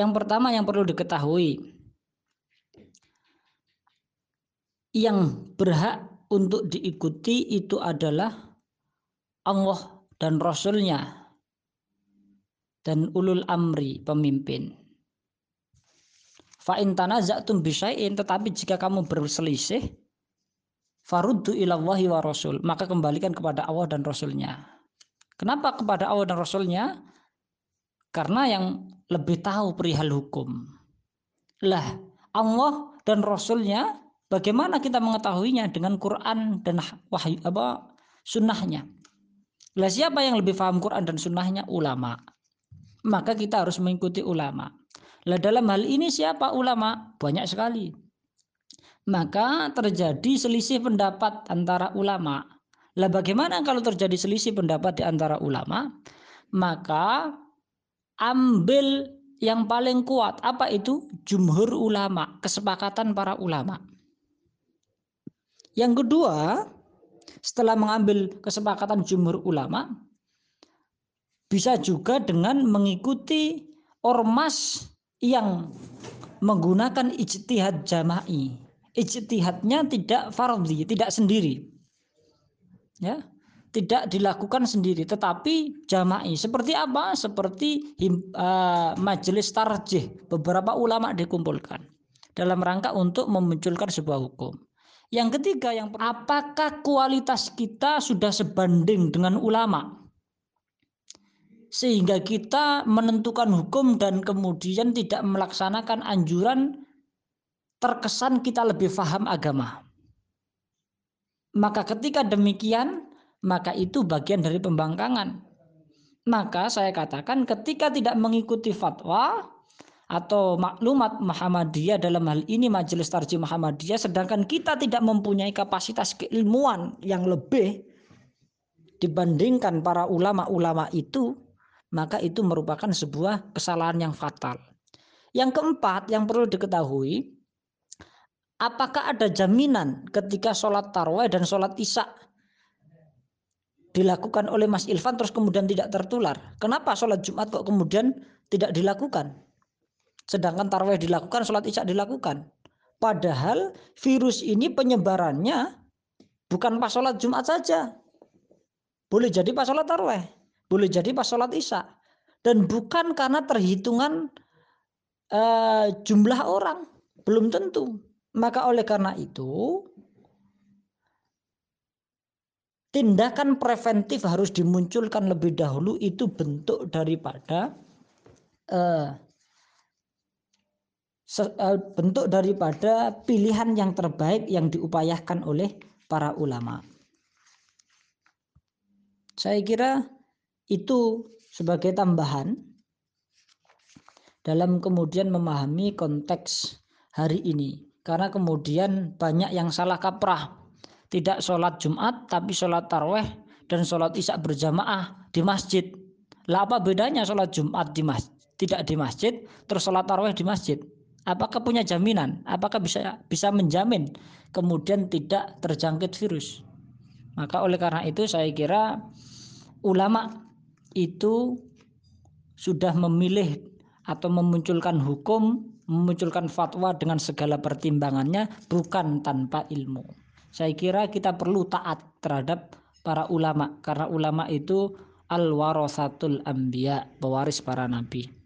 Yang pertama yang perlu diketahui yang berhak untuk diikuti itu adalah Allah dan Rasulnya dan ulul amri pemimpin. Fa'in tanaza'tum bisyai'in tetapi jika kamu berselisih faruddu ilallahi wa rasul maka kembalikan kepada Allah dan Rasulnya. Kenapa kepada Allah dan Rasulnya? Karena yang lebih tahu perihal hukum. Lah Allah dan Rasulnya Bagaimana kita mengetahuinya dengan Quran dan wahyu apa sunnahnya? Lah siapa yang lebih paham Quran dan sunnahnya? Ulama. Maka kita harus mengikuti ulama. Lah dalam hal ini siapa ulama? Banyak sekali. Maka terjadi selisih pendapat antara ulama. Lah bagaimana kalau terjadi selisih pendapat di antara ulama? Maka ambil yang paling kuat apa itu jumhur ulama kesepakatan para ulama yang kedua, setelah mengambil kesepakatan jumhur ulama, bisa juga dengan mengikuti ormas yang menggunakan ijtihad jama'i. Ijtihadnya tidak fardhi, tidak sendiri. Ya, tidak dilakukan sendiri tetapi jama'i seperti apa seperti uh, majelis tarjih beberapa ulama dikumpulkan dalam rangka untuk memunculkan sebuah hukum yang ketiga, yang apakah kualitas kita sudah sebanding dengan ulama? Sehingga kita menentukan hukum dan kemudian tidak melaksanakan anjuran terkesan kita lebih paham agama. Maka ketika demikian, maka itu bagian dari pembangkangan. Maka saya katakan ketika tidak mengikuti fatwa, atau maklumat Muhammadiyah dalam hal ini majelis tarjih Muhammadiyah sedangkan kita tidak mempunyai kapasitas keilmuan yang lebih dibandingkan para ulama-ulama itu maka itu merupakan sebuah kesalahan yang fatal. Yang keempat yang perlu diketahui apakah ada jaminan ketika sholat tarweh dan sholat isya dilakukan oleh Mas Ilvan terus kemudian tidak tertular. Kenapa sholat Jumat kok kemudian tidak dilakukan? Sedangkan tarawih dilakukan, sholat isya dilakukan. Padahal virus ini penyebarannya bukan pas sholat Jumat saja. Boleh jadi pas sholat tarawih. Boleh jadi pas sholat isya. Dan bukan karena terhitungan uh, jumlah orang. Belum tentu. Maka oleh karena itu tindakan preventif harus dimunculkan lebih dahulu itu bentuk daripada uh, bentuk daripada pilihan yang terbaik yang diupayakan oleh para ulama. Saya kira itu sebagai tambahan dalam kemudian memahami konteks hari ini. Karena kemudian banyak yang salah kaprah. Tidak sholat Jumat tapi sholat tarweh dan sholat isya berjamaah di masjid. Lah apa bedanya sholat Jumat di masjid? Tidak di masjid, terus sholat tarweh di masjid apakah punya jaminan apakah bisa bisa menjamin kemudian tidak terjangkit virus maka oleh karena itu saya kira ulama itu sudah memilih atau memunculkan hukum memunculkan fatwa dengan segala pertimbangannya bukan tanpa ilmu saya kira kita perlu taat terhadap para ulama karena ulama itu al warasatul anbiya pewaris para nabi